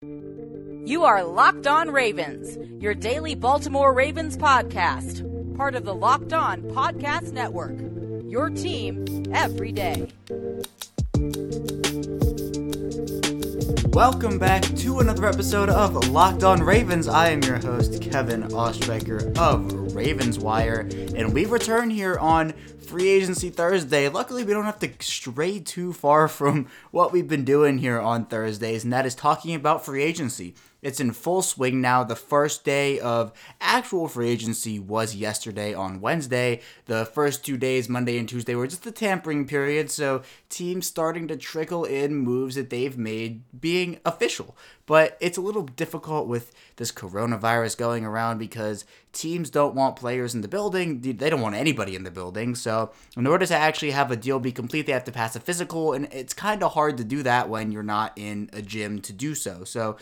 You are Locked On Ravens, your daily Baltimore Ravens podcast, part of the Locked On Podcast Network. Your team every day. Welcome back to another episode of Locked On Ravens. I am your host, Kevin Oestreicher of Ravens Wire, and we return here on Free Agency Thursday. Luckily, we don't have to stray too far from what we've been doing here on Thursdays, and that is talking about free agency. It's in full swing now. The first day of actual free agency was yesterday on Wednesday. The first two days, Monday and Tuesday, were just the tampering period, so teams starting to trickle in moves that they've made being official. But it's a little difficult with this coronavirus going around because teams don't want players in the building. They don't want anybody in the building. So, in order to actually have a deal be complete, they have to pass a physical, and it's kind of hard to do that when you're not in a gym to do so. So,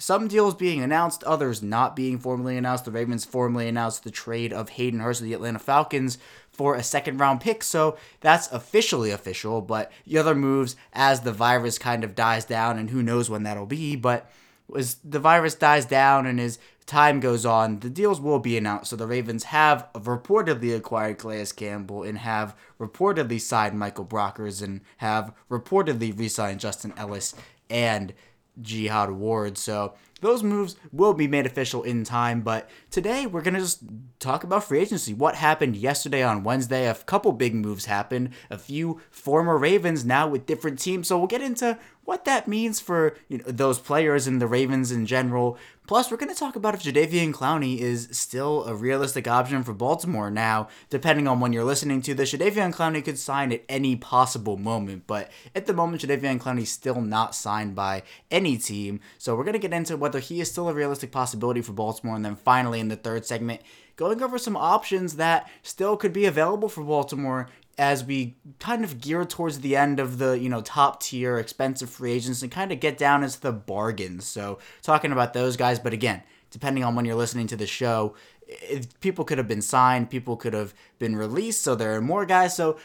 some deals being announced, others not being formally announced. The Ravens formally announced the trade of Hayden Hurst of the Atlanta Falcons for a second round pick, so that's officially official. But the other moves, as the virus kind of dies down, and who knows when that'll be, but as the virus dies down and as time goes on, the deals will be announced. So the Ravens have reportedly acquired Calais Campbell and have reportedly signed Michael Brockers and have reportedly re signed Justin Ellis and Jihad Ward. So those moves will be made official in time. But today we're to just talk about free agency. What happened yesterday on Wednesday? A couple big moves happened. A few former Ravens now with different teams. So we'll get into what that means for you know, those players and the Ravens in general. Plus, we're going to talk about if Jadeveon Clowney is still a realistic option for Baltimore now. Depending on when you're listening to this, Jadeveon Clowney could sign at any possible moment, but at the moment, Clowney is still not signed by any team. So we're going to get into whether he is still a realistic possibility for Baltimore, and then finally in the third segment, going over some options that still could be available for Baltimore as we kind of gear towards the end of the you know top tier expensive free agents and kind of get down into the bargains. So talking about those guys, but again, depending on when you're listening to the show, it, people could have been signed, people could have been released, so there are more guys. So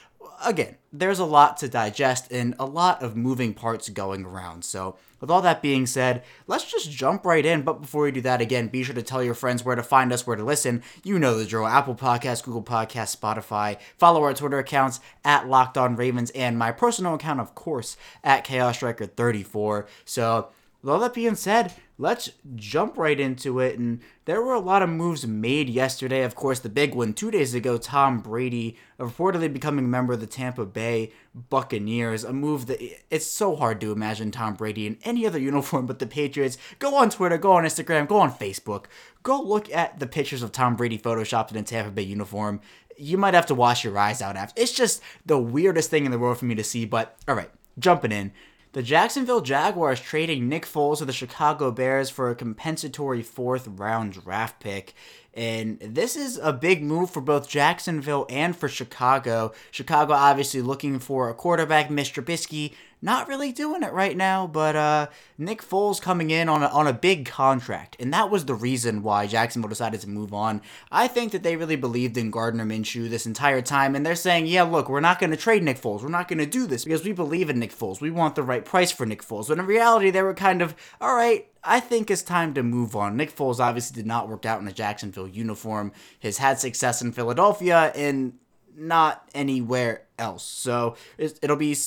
again, there's a lot to digest and a lot of moving parts going around. So with all that being said, let's just jump right in. But before we do that, again, be sure to tell your friends where to find us, where to listen. You know the drill Apple Podcasts, Google Podcasts, Spotify. Follow our Twitter accounts at Locked On Ravens and my personal account, of course, at Chaos Striker 34. So with all that being said, let's jump right into it. And there were a lot of moves made yesterday. Of course, the big one two days ago, Tom Brady reportedly becoming a member of the Tampa Bay Buccaneers. A move that it's so hard to imagine Tom Brady in any other uniform but the Patriots. Go on Twitter, go on Instagram, go on Facebook. Go look at the pictures of Tom Brady photoshopped in a Tampa Bay uniform. You might have to wash your eyes out after. It's just the weirdest thing in the world for me to see. But all right, jumping in. The Jacksonville Jaguars trading Nick Foles to the Chicago Bears for a compensatory fourth round draft pick. And this is a big move for both Jacksonville and for Chicago. Chicago obviously looking for a quarterback, Mr. Trubisky not really doing it right now, but uh, Nick Foles coming in on a, on a big contract, and that was the reason why Jacksonville decided to move on. I think that they really believed in Gardner Minshew this entire time, and they're saying, yeah, look, we're not going to trade Nick Foles. We're not going to do this because we believe in Nick Foles. We want the right price for Nick Foles. But in reality, they were kind of, all right, I think it's time to move on. Nick Foles obviously did not work out in a Jacksonville uniform. Has had success in Philadelphia and not anywhere else. So it'll be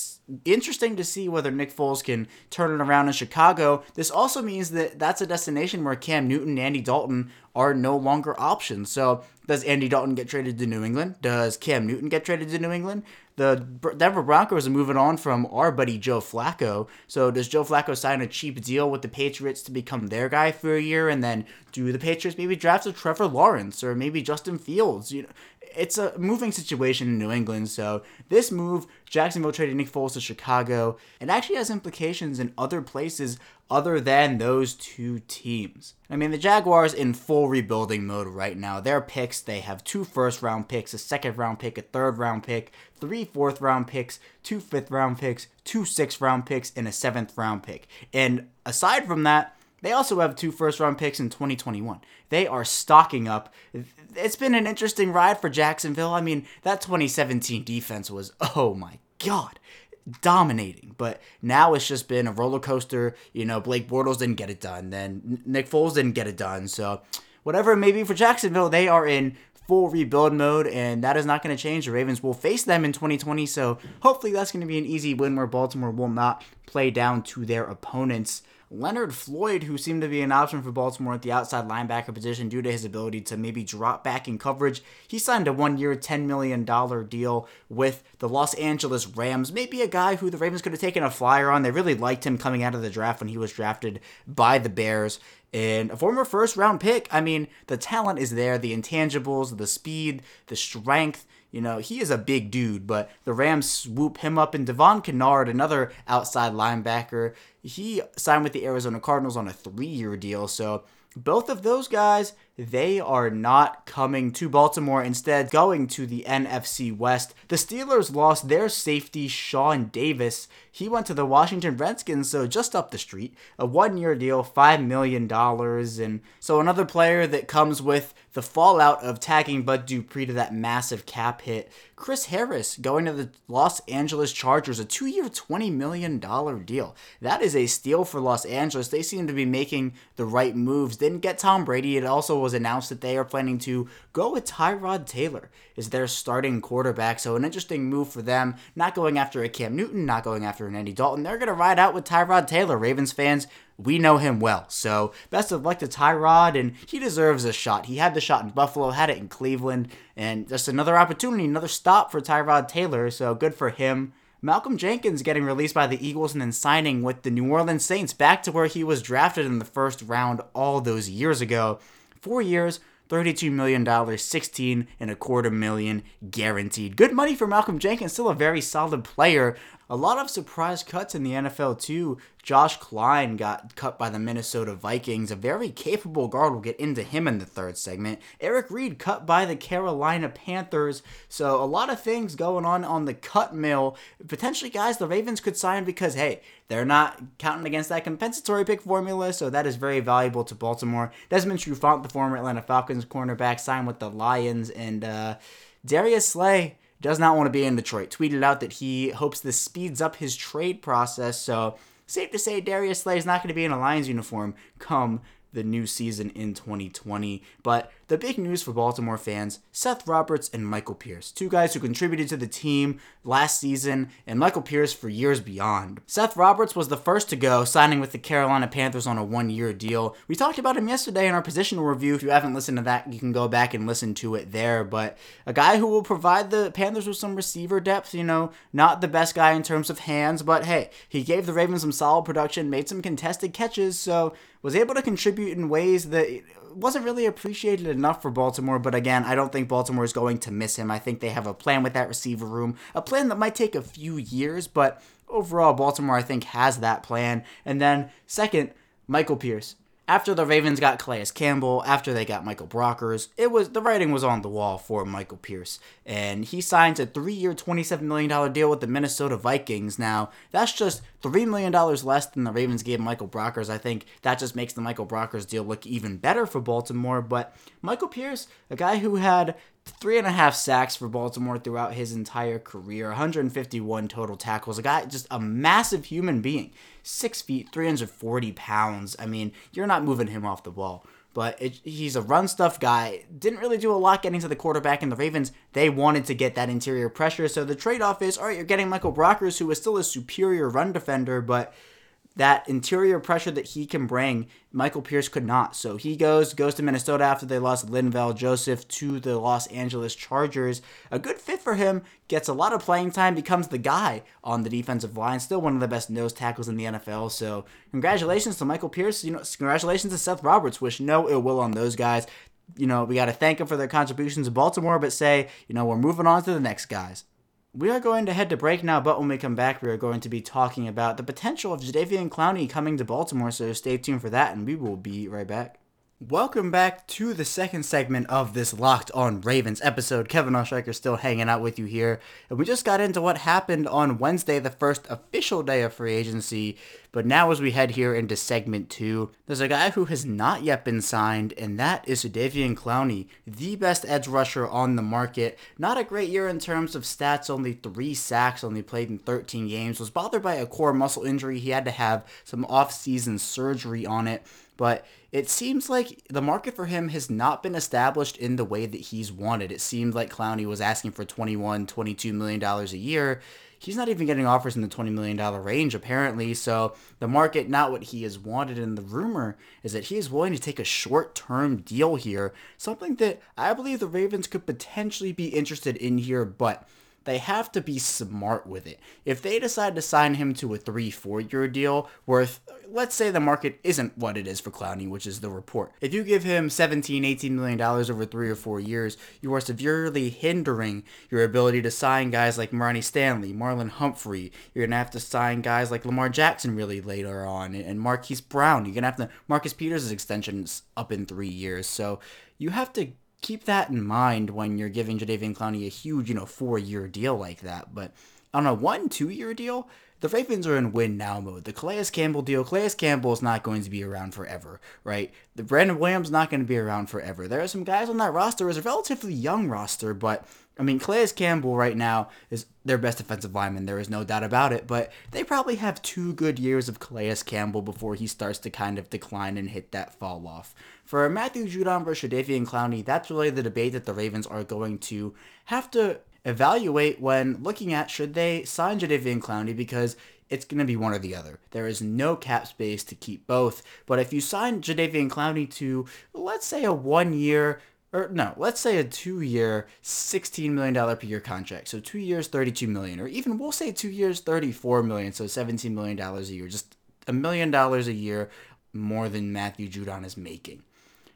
interesting to see whether Nick Foles can turn it around in Chicago. This also means that that's a destination where Cam Newton and Andy Dalton are no longer options. So does Andy Dalton get traded to New England? Does Cam Newton get traded to New England? The Denver Broncos are moving on from our buddy Joe Flacco. So does Joe Flacco sign a cheap deal with the Patriots to become their guy for a year, and then do the Patriots maybe draft a Trevor Lawrence or maybe Justin Fields? You know, it's a moving situation in New England. So this move, Jacksonville trading Nick Foles to Chicago, it actually has implications in other places other than those two teams. I mean, the Jaguars in full rebuilding mode right now. Their picks, they have two first round picks, a second round pick, a third round pick, three fourth round picks, two fifth round picks, two sixth round picks, and a seventh round pick. And aside from that, they also have two first round picks in 2021. They are stocking up. It's been an interesting ride for Jacksonville. I mean, that 2017 defense was, oh my God. Dominating. But now it's just been a roller coaster. You know, Blake Bortles didn't get it done. Then Nick Foles didn't get it done. So whatever it may be for Jacksonville, they are in full rebuild mode, and that is not going to change. The Ravens will face them in 2020, so hopefully that's going to be an easy win where Baltimore will not play down to their opponents. Leonard Floyd, who seemed to be an option for Baltimore at the outside linebacker position due to his ability to maybe drop back in coverage, he signed a one year, $10 million deal with the Los Angeles Rams. Maybe a guy who the Ravens could have taken a flyer on. They really liked him coming out of the draft when he was drafted by the Bears. And a former first round pick, I mean, the talent is there, the intangibles, the speed, the strength. You know, he is a big dude, but the Rams swoop him up. And Devon Kennard, another outside linebacker, he signed with the Arizona Cardinals on a three year deal. So both of those guys, they are not coming to Baltimore, instead, going to the NFC West. The Steelers lost their safety, Sean Davis. He went to the Washington Redskins, so just up the street. A one year deal, $5 million. And so another player that comes with the fallout of tagging Bud Dupree to that massive cap hit. Chris Harris going to the Los Angeles Chargers, a two year, $20 million deal. That is a steal for Los Angeles. They seem to be making the right moves. Didn't get Tom Brady. It also was announced that they are planning to go with Tyrod Taylor as their starting quarterback. So, an interesting move for them. Not going after a Cam Newton, not going after an Andy Dalton. They're going to ride out with Tyrod Taylor. Ravens fans, we know him well. So, best of luck to Tyrod, and he deserves a shot. He had the shot in Buffalo, had it in Cleveland, and just another opportunity, another stop for Tyrod Taylor. So, good for him. Malcolm Jenkins getting released by the Eagles and then signing with the New Orleans Saints back to where he was drafted in the first round all those years ago. Four years, $32 million, 16 and a quarter million guaranteed. Good money for Malcolm Jenkins, still a very solid player. A lot of surprise cuts in the NFL too. Josh Kline got cut by the Minnesota Vikings. A very capable guard. We'll get into him in the third segment. Eric Reid cut by the Carolina Panthers. So a lot of things going on on the cut mill. Potentially, guys, the Ravens could sign because hey, they're not counting against that compensatory pick formula. So that is very valuable to Baltimore. Desmond Trufant, the former Atlanta Falcons cornerback, signed with the Lions, and uh, Darius Slay does not want to be in Detroit. Tweeted out that he hopes this speeds up his trade process. So safe to say Darius Slay is not going to be in a Lions uniform come the new season in 2020. But the big news for Baltimore fans Seth Roberts and Michael Pierce, two guys who contributed to the team last season, and Michael Pierce for years beyond. Seth Roberts was the first to go, signing with the Carolina Panthers on a one year deal. We talked about him yesterday in our positional review. If you haven't listened to that, you can go back and listen to it there. But a guy who will provide the Panthers with some receiver depth, you know, not the best guy in terms of hands, but hey, he gave the Ravens some solid production, made some contested catches, so was able to contribute in ways that wasn't really appreciated enough for Baltimore, but again, I don't think Baltimore is going to miss him. I think they have a plan with that receiver room, a plan that might take a few years, but overall, Baltimore, I think, has that plan. And then, second, Michael Pierce after the Ravens got Calais Campbell, after they got Michael Brockers, it was the writing was on the wall for Michael Pierce, and he signs a three-year, twenty-seven million dollar deal with the Minnesota Vikings. Now that's just three million dollars less than the Ravens gave Michael Brockers. I think that just makes the Michael Brockers deal look even better for Baltimore. But Michael Pierce, a guy who had three and a half sacks for Baltimore throughout his entire career, 151 total tackles. A guy, just a massive human being, six feet, 340 pounds. I mean, you're not moving him off the ball. But it, he's a run stuff guy. Didn't really do a lot getting to the quarterback. And the Ravens, they wanted to get that interior pressure. So the trade off is all right, you're getting Michael Brockers, who is still a superior run defender, but that interior pressure that he can bring, Michael Pierce could not. So he goes goes to Minnesota after they lost Linval Joseph to the Los Angeles Chargers. A good fit for him, gets a lot of playing time, becomes the guy on the defensive line. Still one of the best nose tackles in the NFL. So congratulations to Michael Pierce. You know, congratulations to Seth Roberts. Wish no ill will on those guys. You know, we got to thank them for their contributions to Baltimore, but say, you know, we're moving on to the next guys. We are going to head to break now, but when we come back, we are going to be talking about the potential of Jadeveon Clowney coming to Baltimore, so stay tuned for that, and we will be right back. Welcome back to the second segment of this Locked on Ravens episode. Kevin Oestreicher still hanging out with you here. And we just got into what happened on Wednesday, the first official day of free agency But now, as we head here into segment two, there's a guy who has not yet been signed, and that is Jadeveon Clowney, the best edge rusher on the market. Not a great year in terms of stats, only three sacks, only played in 13 games, was bothered by a core muscle injury. He had to have some off-season surgery on it but it seems like the market for him has not been established in the way that he's wanted. It seemed like Clowney was asking for 21, 22 million dollars a year. He's not even getting offers in the 20 million dollar range apparently. So the market not what he has wanted and the rumor is that he is willing to take a short-term deal here, something that I believe the Ravens could potentially be interested in here, but they have to be smart with it. If they decide to sign him to a three, four year deal worth, let's say the market isn't what it is for Clowney, which is the report. If you give him 17, 18 million dollars over three or four years, you are severely hindering your ability to sign guys like Ronnie Stanley, Marlon Humphrey. You're gonna have to sign guys like Lamar Jackson really later on, and Marquise Brown. You're gonna have to Marcus Peters' extension's up in three years, so you have to keep that in mind when you're giving Jadeveon Clowney a huge, you know, four year deal like that. But on a one, two year deal, the Ravens are in win now mode. The Calais Campbell deal, Calais Campbell is not going to be around forever, right? The Brandon Williams not going to be around forever. There are some guys on that roster. It's a relatively young roster, but I mean, Calais Campbell right now is their best defensive lineman. There is no doubt about it. But they probably have two good years of Calais Campbell before he starts to kind of decline and hit that fall off. For Matthew Judon versus Jadeveon Clowney, that's really the debate that the Ravens are going to have to evaluate when looking at should they sign Jadeveon Clowney because it's going to be one or the other. There is no cap space to keep both. But if you sign Jadeveon Clowney to, let's say, a one year, or no, let's say a two year, $16 million per year contract. So two years, 32 million, or even we'll say two years, 34 million, so $17 million a year, just a million dollars a year more than Matthew Judon is making.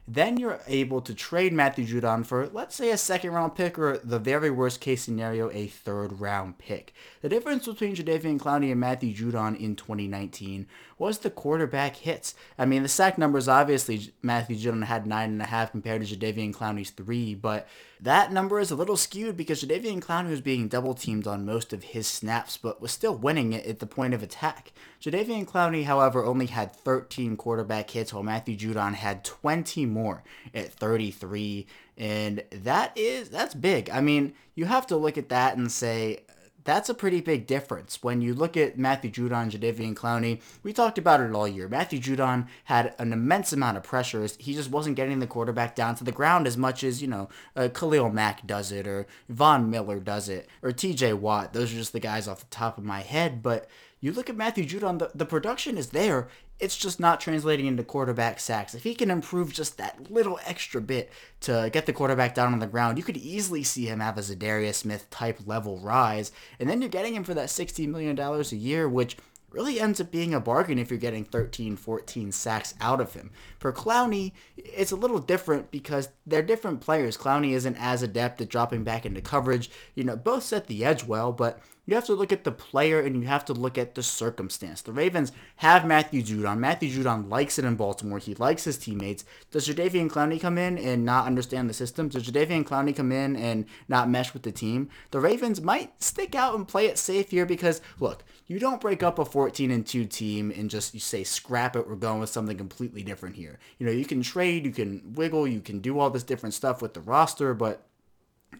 Then you're able to trade Matthew Judon for, let's say, a second round pick or the very worst case scenario, a third round pick. The difference between Jadeveon Clowney and Matthew Judon in 2019 was the quarterback hits. I mean, the sack numbers, obviously, Matthew Judon had 9.5 compared to Jadeveon Clowney's 3, but that number is a little skewed because Jadeveon Clowney was being double teamed on most of his snaps, but was still winning it at the point of attack. Jadeveon Clowney, however, only had 13 quarterback hits, while Matthew Judon had 20 more at 33. And that is that's big. I mean, you have to look at that and say that's a pretty big difference. When you look at Matthew Judon, Jadeveon Clowney, we talked about it all year. Matthew Judon had an immense amount of pressures. He just wasn't getting the quarterback down to the ground as much as, you know, uh, Khalil Mack does it, or Von Miller does it, or TJ Watt. Those are just the guys off the top of my head. But you look at Matthew Judon, the, the production is there. It's just not translating into quarterback sacks. If he can improve just that little extra bit to get the quarterback down on the ground, you could easily see him have a Za'Darius Smith type level rise. And then you're getting him for that $60 million a year, which really ends up being a bargain if you're getting 13, 14 sacks out of him. For Clowney, it's a little different because they're different players. Clowney isn't as adept at dropping back into coverage. You know, both set the edge well, but you have to look at the player and you have to look at the circumstance. The Ravens have Matthew Judon. Matthew Judon likes it in Baltimore. He likes his teammates. Does Jadeveon Clowney come in and not understand the system? Does Jadeveon Clowney come in and not mesh with the team? The Ravens might stick out and play it safe here because, look, you don't break up a 14 and 2 team and just you say scrap it we're going with something completely different here you know you can trade you can wiggle you can do all this different stuff with the roster but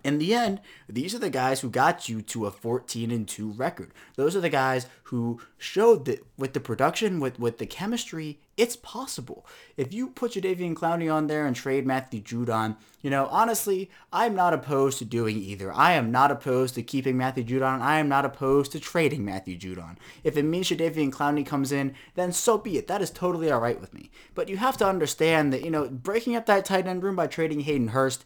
in the end, these are the guys who got you to a 14 and 2 record. Those are the guys who showed that with the production, with, with the chemistry, it's possible. If you put Jadeveon Clowney on there and trade Matthew Judon, you know, honestly, I'm not opposed to doing either. I am not opposed to keeping Matthew Judon. I am not opposed to trading Matthew Judon. If it means Jadeveon Clowney comes in, then so be it. That is totally all right with me. But you have to understand that, you know, breaking up that tight end room by trading Hayden Hurst,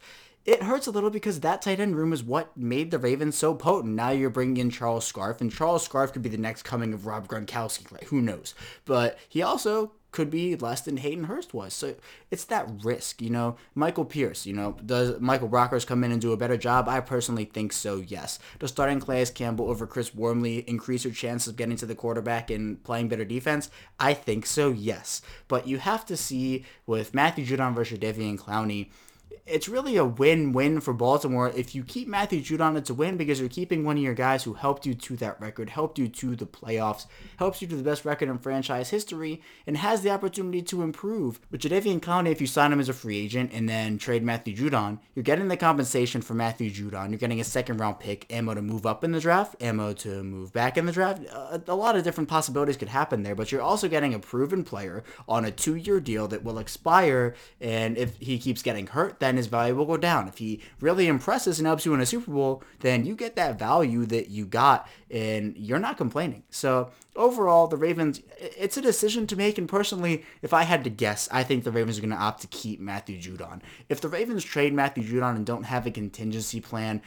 it hurts a little because that tight end room is what made the Ravens so potent. Now you're bringing in Charles Scarff, and Charles Scarff could be the next coming of Rob Gronkowski, right? Who knows? But he also could be less than Hayden Hurst was. So it's that risk, you know. Michael Pierce, you know, does Michael Brockers come in and do a better job? I personally think so, yes. Does starting Calais Campbell over Chris Wormley increase your chances of getting to the quarterback and playing better defense? I think so, yes. But you have to see with Matthew Judon versus Jadeveon Clowney, it's really a win-win for Baltimore. If you keep Matthew Judon, it's a win because you're keeping one of your guys who helped you to that record, helped you to the playoffs, helps you to the best record in franchise history, and has the opportunity to improve. But Jadeveon Clowney, if you sign him as a free agent and then trade Matthew Judon, you're getting the compensation for Matthew Judon. You're getting a second-round pick, ammo to move up in the draft, ammo to move back in the draft. A lot of different possibilities could happen there, but you're also getting a proven player on a two-year deal that will expire, and if he keeps getting hurt, then his value will go down. If he really impresses and helps you in a Super Bowl, then you get that value that you got and you're not complaining. So overall, the Ravens, it's a decision to make. And personally, if I had to guess, I think the Ravens are going to opt to keep Matthew Judon. If the Ravens trade Matthew Judon and don't have a contingency plan,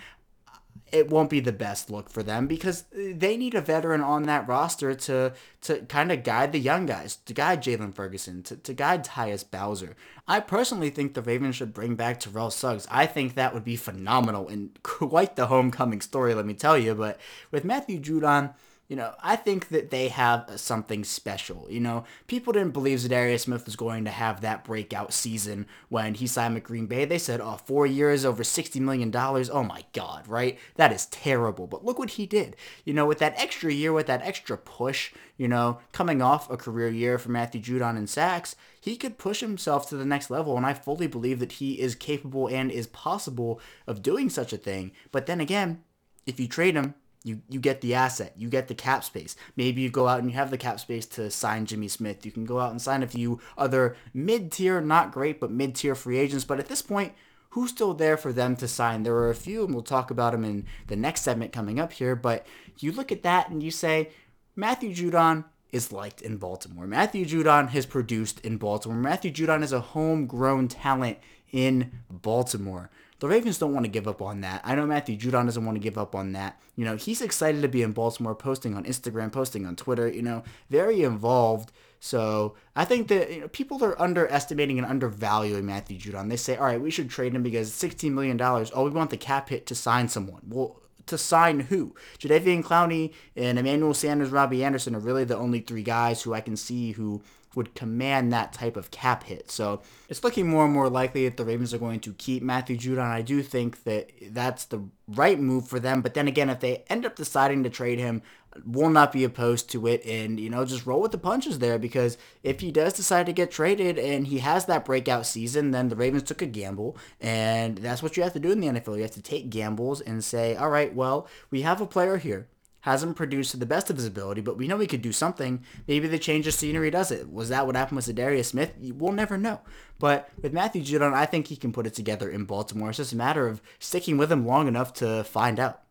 it won't be the best look for them because they need a veteran on that roster to to kind of guide the young guys, to guide Jaylon Ferguson, to, to guide Tyus Bowser. I personally think the Ravens should bring back Terrell Suggs. I think that would be phenomenal and quite the homecoming story, let me tell you. But with Matthew Judon, you know, I think that they have something special. You know, people didn't believe Za'Darius Smith was going to have that breakout season when he signed with Green Bay. They said, oh, four years, over $60 million. Oh my God, right? That is terrible. But look what he did. You know, with that extra year, with that extra push, you know, coming off a career year for Matthew Judon and sacks, he could push himself to the next level. And I fully believe that he is capable and is possible of doing such a thing. But then again, if you trade him, you you get the asset, you get the cap space. Maybe you go out and you have the cap space to sign Jimmy Smith. You can go out and sign a few other mid-tier, not great, but mid-tier free agents. But at this point, who's still there for them to sign? There are a few, and we'll talk about them in the next segment coming up here. But you look at that and you say, Matthew Judon is liked in Baltimore. Matthew Judon has produced in Baltimore. Matthew Judon is a homegrown talent in Baltimore the Ravens don't want to give up on that. I know Matthew Judon doesn't want to give up on that. You know, he's excited to be in Baltimore, posting on Instagram, posting on Twitter, you know, very involved. So I think that you know, people are underestimating and undervaluing Matthew Judon. They say, all right, we should trade him because $16 million. Oh, we want the cap hit to sign someone. Well, to sign who? Jadeveon Clowney and Emmanuel Sanders, Robbie Anderson are really the only three guys who I can see who would command that type of cap hit. So it's looking more and more likely that the Ravens are going to keep Matthew Judon. I do think that that's the right move for them. But then again, if they end up deciding to trade him, will not be opposed to it and you know just roll with the punches there because if he does decide to get traded and he has that breakout season then the Ravens took a gamble and that's what you have to do in the NFL you have to take gambles and say all right well we have a player here hasn't produced to the best of his ability, but we know he could do something. Maybe the change of scenery does it. Was that what happened with Za'Darius Smith? We'll never know. But with Matthew Judon, I think he can put it together in Baltimore. It's just a matter of sticking with him long enough to find out.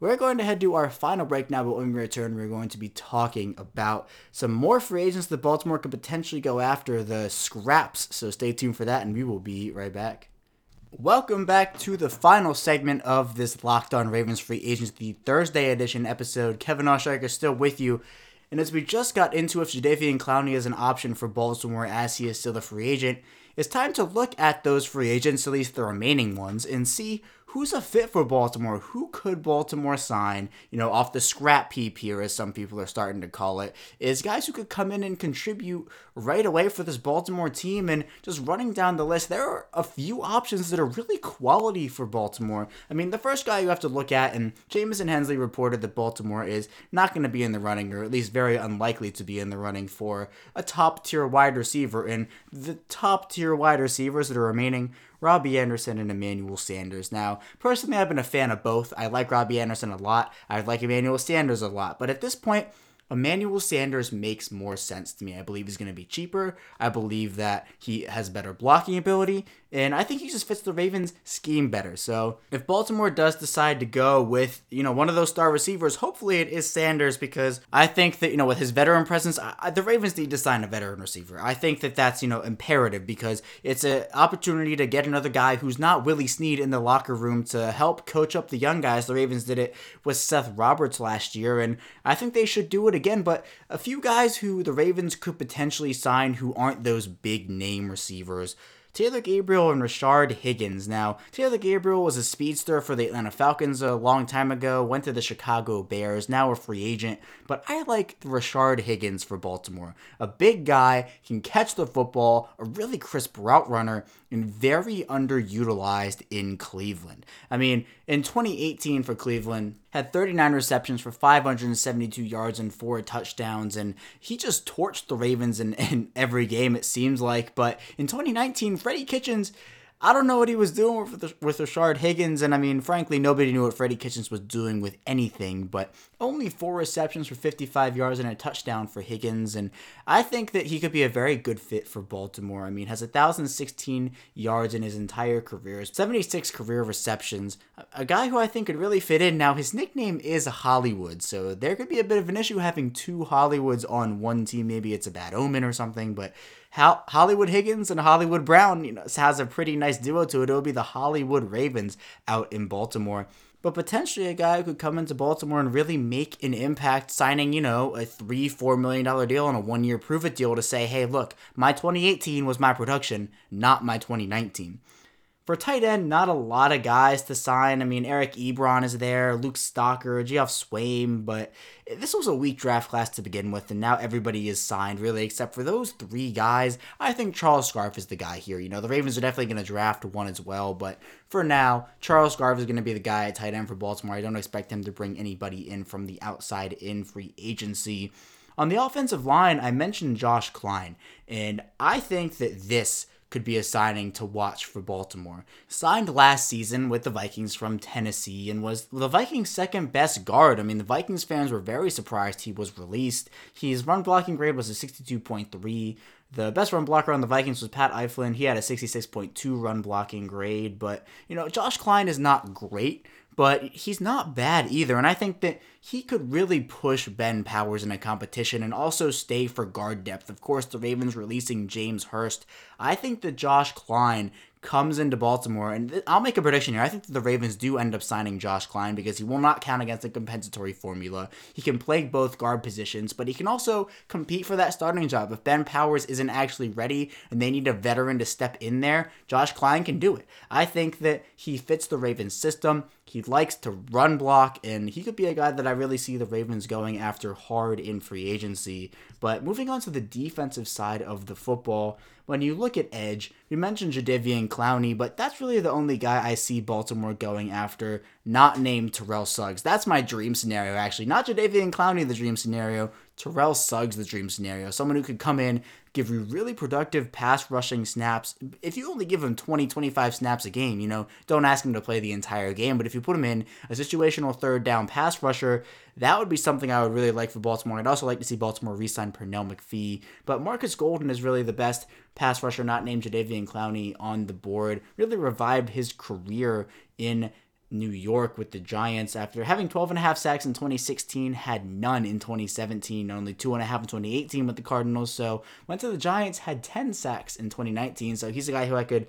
We're going to head to our final break now, but when we return, we're going to be talking about some more free agents that Baltimore could potentially go after, the scraps. So stay tuned for that, and we will be right back. Welcome back to the final segment of this Locked On Ravens Free Agents, the Thursday edition episode. Kevin Oshak is still with you. And as we just got into if Jadeveon Clowney is an option for Baltimore as he is still a free agent, it's time to look at those free agents, at least the remaining ones, and see who's a fit for Baltimore? Who could Baltimore sign, you know, off the scrap heap here, as some people are starting to call it, is guys who could come in and contribute right away for this Baltimore team. And just running down the list, there are a few options that are really quality for Baltimore. I mean, the first guy you have to look at, and Jamison Hensley reported that Baltimore is not going to be in the running, or at least very unlikely to be in the running for a top tier wide receiver. And the top tier wide receivers that are remaining Robbie Anderson and Emmanuel Sanders. Now, personally, I've been a fan of both. I like Robbie Anderson a lot. I like Emmanuel Sanders a lot. But at this point, Emmanuel Sanders makes more sense to me. I believe he's going to be cheaper. I believe that he has better blocking ability, and I think he just fits the Ravens scheme better. So if Baltimore does decide to go with, you know, one of those star receivers, hopefully it is Sanders because I think that, you know, with his veteran presence, I, the Ravens need to sign a veteran receiver. I think that that's, you know, imperative because it's an opportunity to get another guy who's not Willie Snead in the locker room to help coach up the young guys. The Ravens did it with Seth Roberts last year, and I think they should do it again. Again, but a few guys who the Ravens could potentially sign who aren't those big name receivers Taylor Gabriel and Rashard Higgins. Now, Taylor Gabriel was a speedster for the Atlanta Falcons a long time ago, went to the Chicago Bears, now a free agent, but I like Rashard Higgins for Baltimore. A big guy, can catch the football, a really crisp route runner, and very underutilized in Cleveland. I mean, in 2018 for Cleveland, had 39 receptions for 572 yards and four touchdowns, and he just torched the Ravens in, in every game, it seems like. But in 2019, Freddie Kitchens I don't know what he was doing with with Rashard Higgins, and I mean, frankly, nobody knew what Freddie Kitchens was doing with anything. But only four receptions for 55 yards and a touchdown for Higgins, and I think that he could be a very good fit for Baltimore. I mean, has 1,016 yards in his entire career, 76 career receptions. A guy who I think could really fit in. Now, his nickname is Hollywood, so there could be a bit of an issue having two Hollywoods on one team. Maybe it's a bad omen or something, but Hollywood Higgins and Hollywood Brown you know, has a pretty nice duo to it. It'll be the Hollywood Ravens out in Baltimore. But potentially a guy who could come into Baltimore and really make an impact, signing, you know, a three, four million dollar deal and a one year prove it deal to say, hey, look, my 2018 was my production, not my 2019. For tight end, not a lot of guys to sign. I mean, Eric Ebron is there, Luke Stocker, Geoff Swaim, but this was a weak draft class to begin with, and now everybody is signed, really, except for those three guys. I think Charles Scarff is the guy here. You know, the Ravens are definitely going to draft one as well, but for now, Charles Scarff is going to be the guy at tight end for Baltimore. I don't expect him to bring anybody in from the outside in free agency. On the offensive line, I mentioned Josh Kline, and I think that this could be a signing to watch for Baltimore. Signed last season with the Vikings from Tennessee and was the Vikings' second best guard. I mean, the Vikings fans were very surprised he was released. His run blocking grade was a 62.3. The best run blocker on the Vikings was Pat Elflein. He had a 66.2 run blocking grade, but you know, Josh Kline is not great, but he's not bad either. And I think that he could really push Ben Powers in a competition and also stay for guard depth. Of course, the Ravens releasing James Hurst. I think that Josh Kline comes into Baltimore, and th- I'll make a prediction here. I think the Ravens do end up signing Josh Kline because he will not count against the compensatory formula. He can play both guard positions, but he can also compete for that starting job. If Ben Powers isn't actually ready and they need a veteran to step in there, Josh Kline can do it. I think that he fits the Ravens system. He likes to run block, and he could be a guy that I really see the Ravens going after hard in free agency. But moving on to the defensive side of the football, when you look at edge, you mentioned Jadeveon Clowney, but that's really the only guy I see Baltimore going after, not named Terrell Suggs. That's my dream scenario, actually. Not Jadeveon Clowney, the dream scenario. Terrell Suggs, the dream scenario. Someone who could come in, give you really productive pass rushing snaps. If you only give him 20, 25 snaps a game, you know, don't ask him to play the entire game. But if you put him in a situational third down pass rusher, that would be something I would really like for Baltimore. I'd also like to see Baltimore re sign Pernell McPhee. But Markus Golden is really the best pass rusher not named Jadeveon Clowney on the board. Really revived his career in New York with the Giants after having 12 and a half sacks in 2016, had none in 2017, only two and a half in 2018 with the Cardinals. So went to the Giants, had 10 sacks in 2019. So he's a guy who I could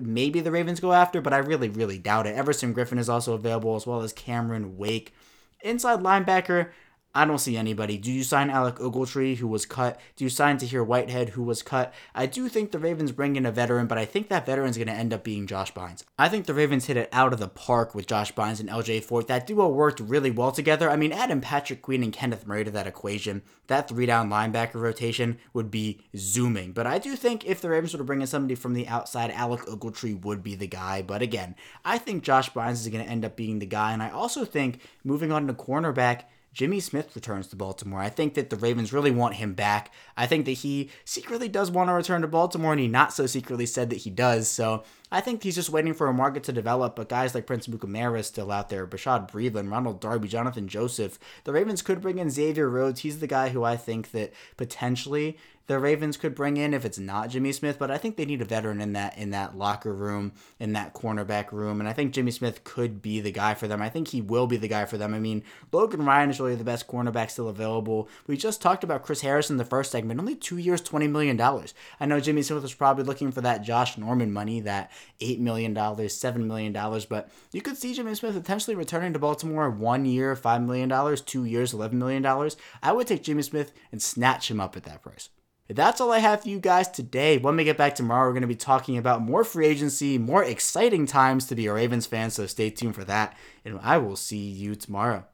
maybe the Ravens go after, but I really, really doubt it. Everson Griffen is also available as well as Cameron Wake. Inside linebacker, I don't see anybody. Do you sign Alec Ogletree, who was cut? Do you sign Tahir Whitehead, who was cut? I do think the Ravens bring in a veteran, but I think that veteran's going to end up being Josh Bynes. I think the Ravens hit it out of the park with Josh Bynes and LJ Fort. That duo worked really well together. I mean, adding Patrick Queen and Kenneth Murray to that equation, that three down linebacker rotation would be zooming. But I do think if the Ravens were to bring in somebody from the outside, Alec Ogletree would be the guy. But again, I think Josh Bynes is going to end up being the guy. And I also think moving on to cornerback, Jimmy Smith returns to Baltimore. I think that the Ravens really want him back. I think that he secretly does want to return to Baltimore, and he not so secretly said that he does. So I think he's just waiting for a market to develop. But guys like Prince Amukamara is still out there, Bashaud Breeland, Ronald Darby, Jonathan Joseph. The Ravens could bring in Xavier Rhodes. He's the guy who I think that potentially the Ravens could bring in if it's not Jimmy Smith, but I think they need a veteran in that in that locker room, in that cornerback room, and I think Jimmy Smith could be the guy for them. I think he will be the guy for them. I mean, Logan Ryan is really the best cornerback still available. We just talked about Chris Harris in the first segment, only two years, twenty million dollars. I know Jimmy Smith was probably looking for that Josh Norman money, that eight million dollars, seven million dollars, but you could see Jimmy Smith potentially returning to Baltimore one year, five million dollars, two years, eleven million dollars. I would take Jimmy Smith and snatch him up at that price. That's all I have for you guys today. When we get back tomorrow, we're going to be talking about more free agency, more exciting times to be a Ravens fan, so stay tuned for that. And I will see you tomorrow.